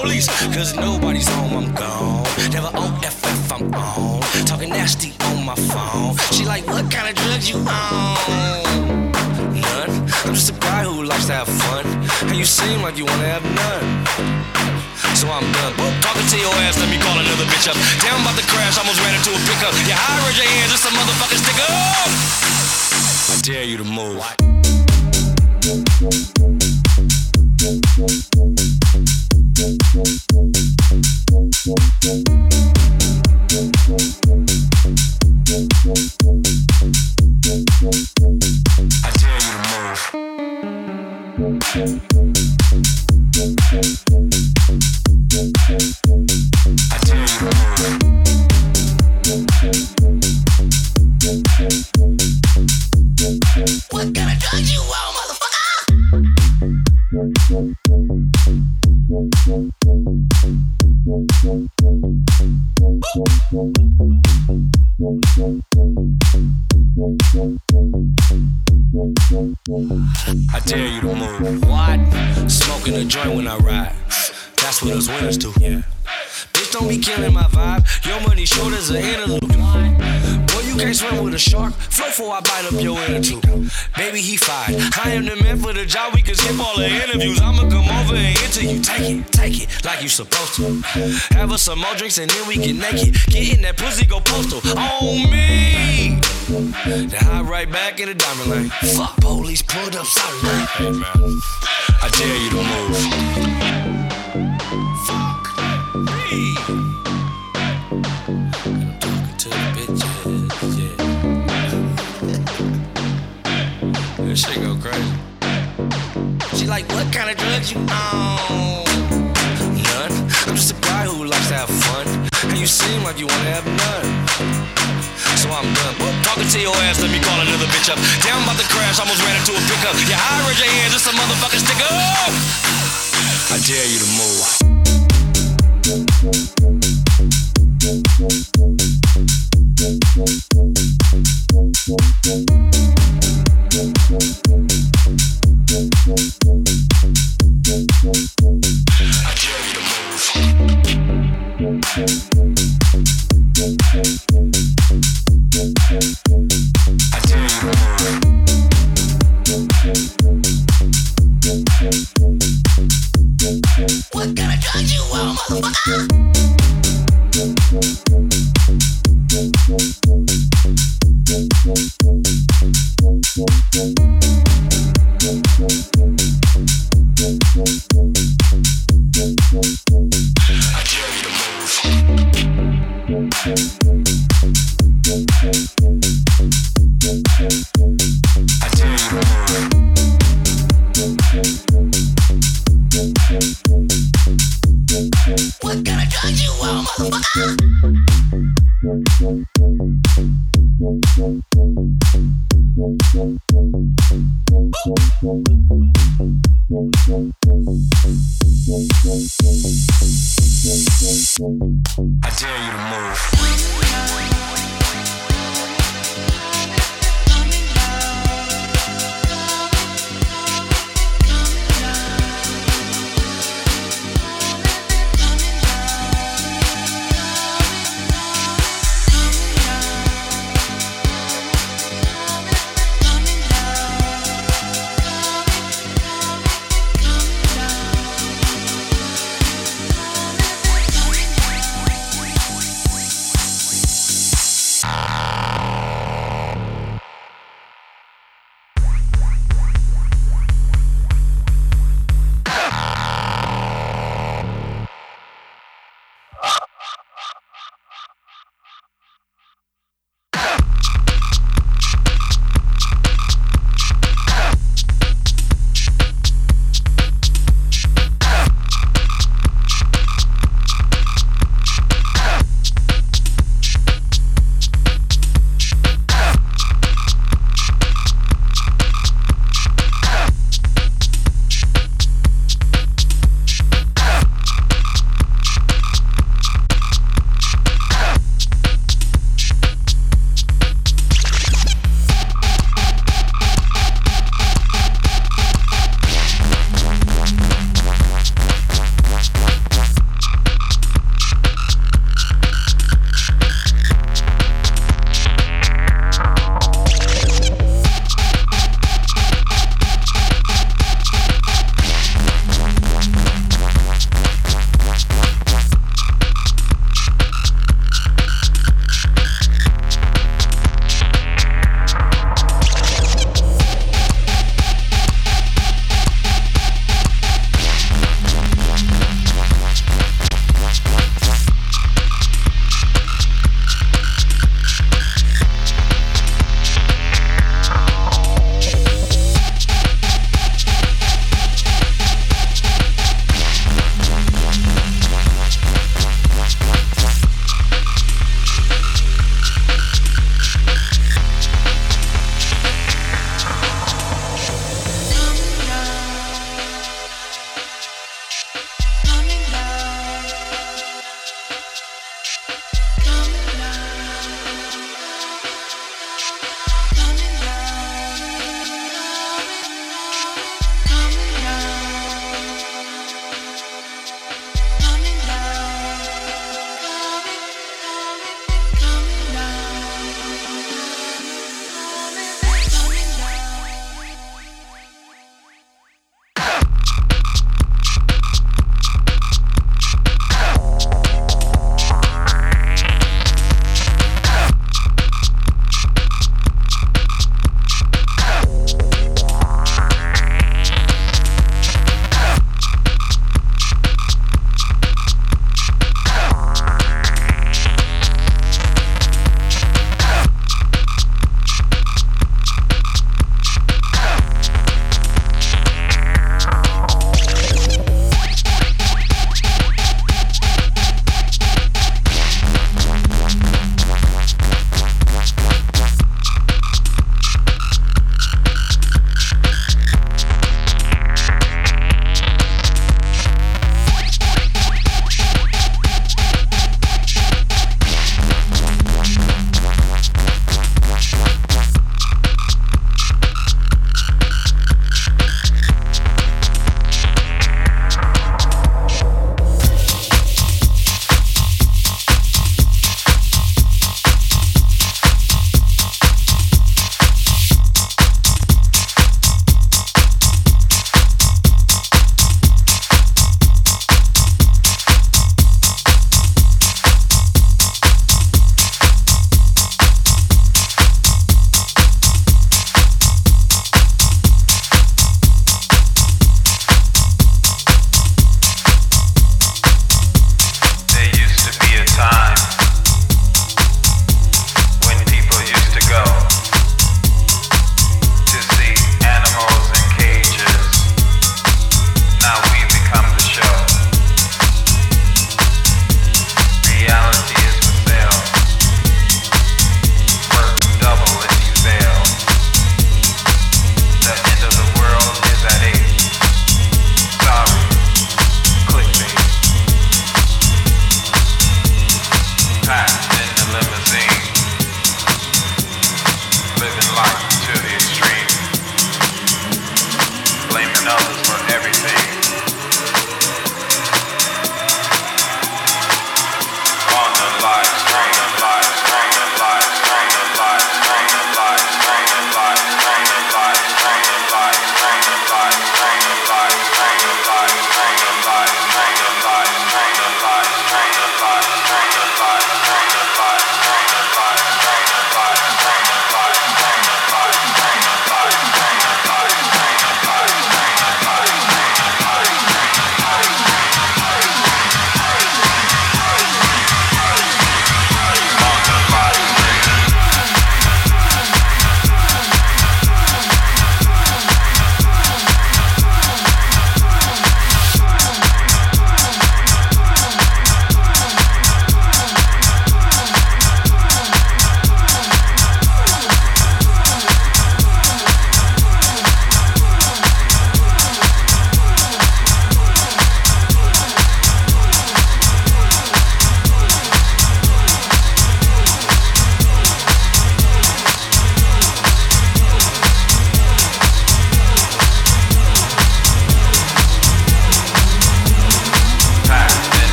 police. Cause nobody's home, I'm gone. Never on FF, I'm on. Talking nasty on my phone. She like, what kind of drugs you on? None. I'm just a guy who likes to have fun. And you seem like you wanna have none so I'm done. But talking to your ass, let me call another bitch up. Damn about the crash, almost ran into a pickup. Yeah, high, raise your hands, just a motherfucking stick up. I dare you to move. Thank you. those winners too. Yeah. Bitch, don't be killing my vibe. Your money shoulders are antelope. Boy, you can't swim with a shark. Flow for I bite up your inner tube. Baby, he fired. I am the man for the job. We can skip all the interviews. I'ma come over and enter you. Take it, take it, like you supposed to. Have us some more drinks and then we get naked. Get in that pussy, go postal on me. Then hop right back in the diamond lane. Fuck, police pulled up, sorry. Hey, man. I dare you to move. you wanna have none. So I'm done. Well, talking to your ass, let me call another bitch up. Down by the crash, almost ran into a pickup. You high, raise your hands, it's a motherfucking stick up. I dare you to move.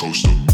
Like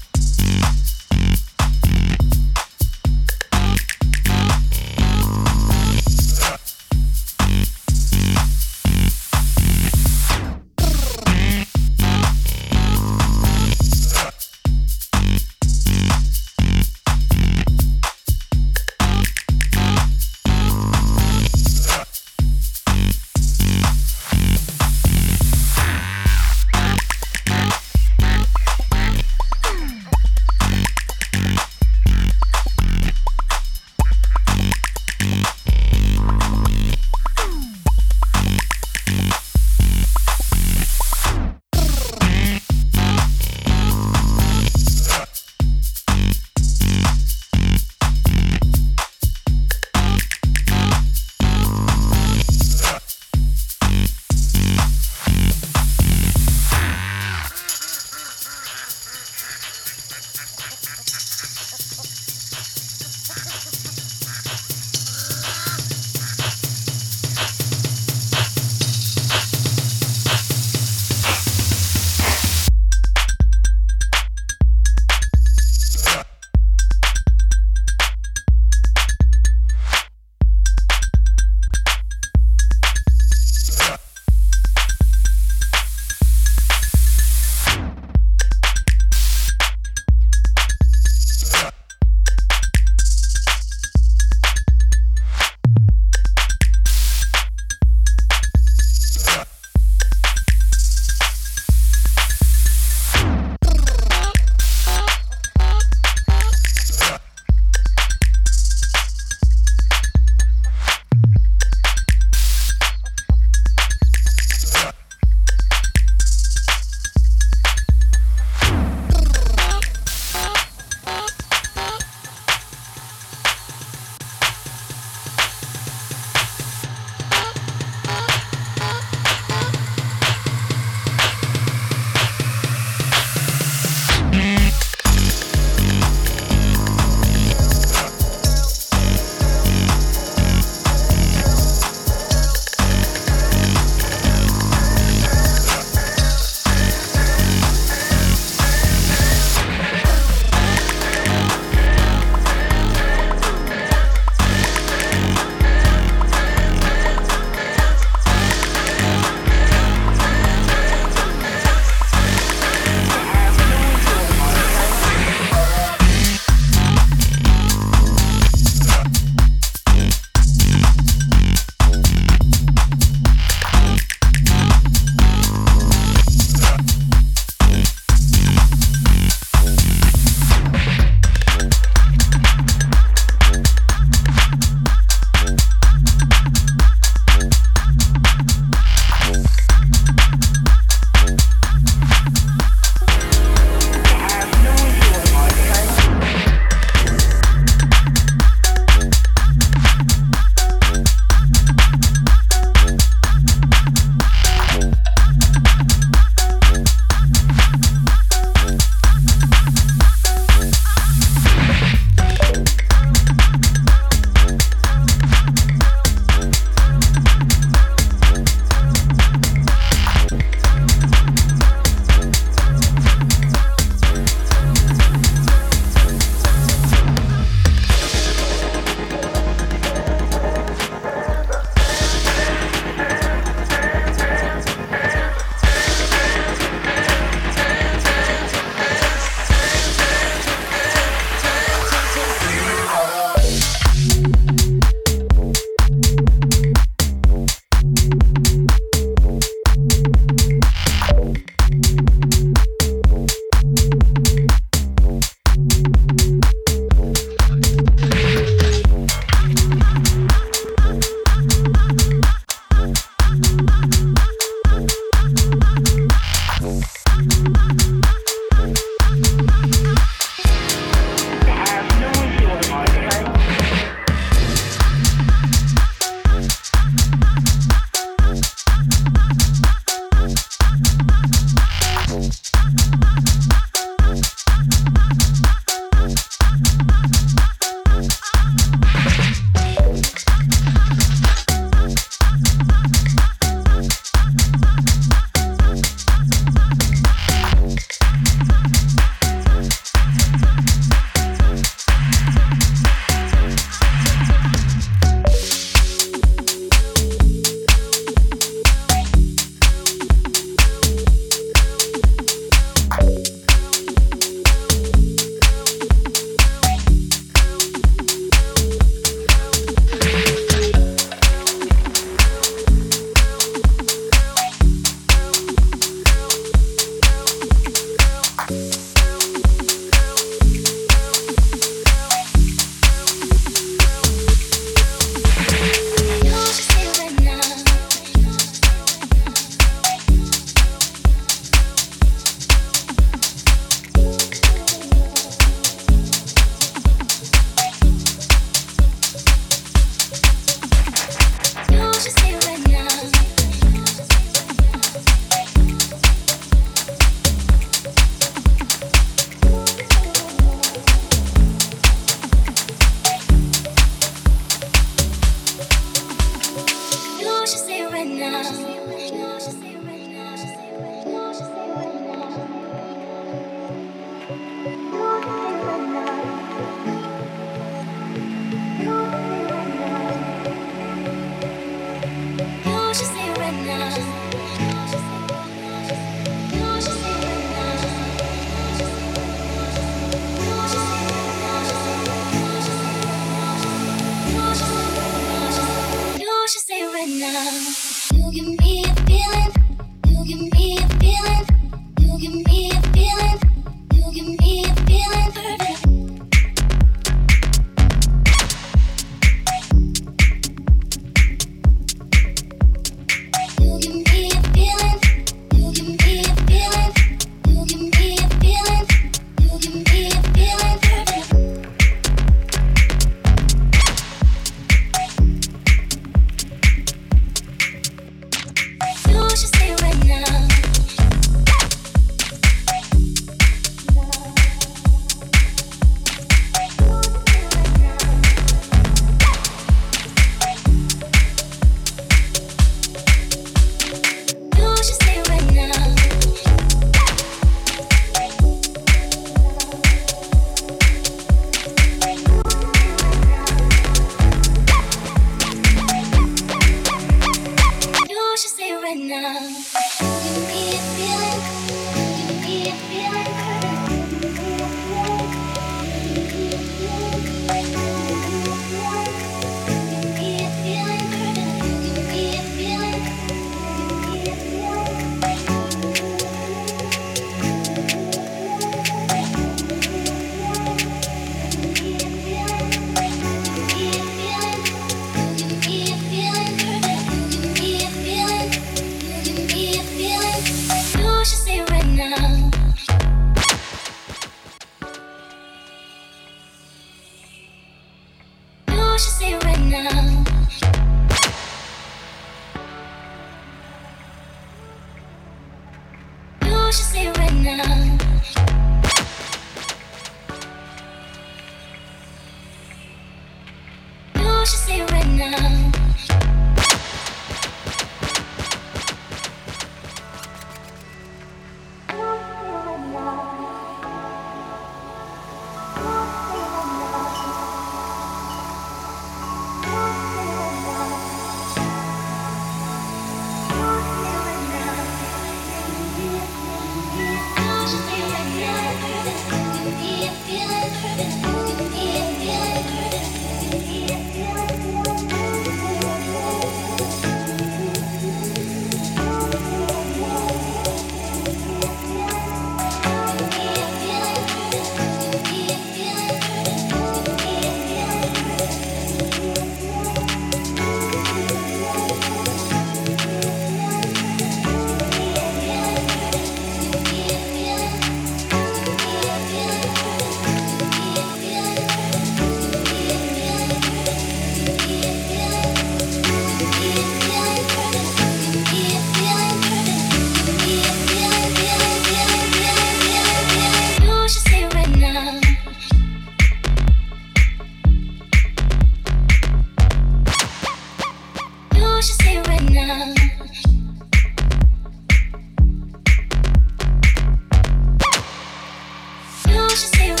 should stay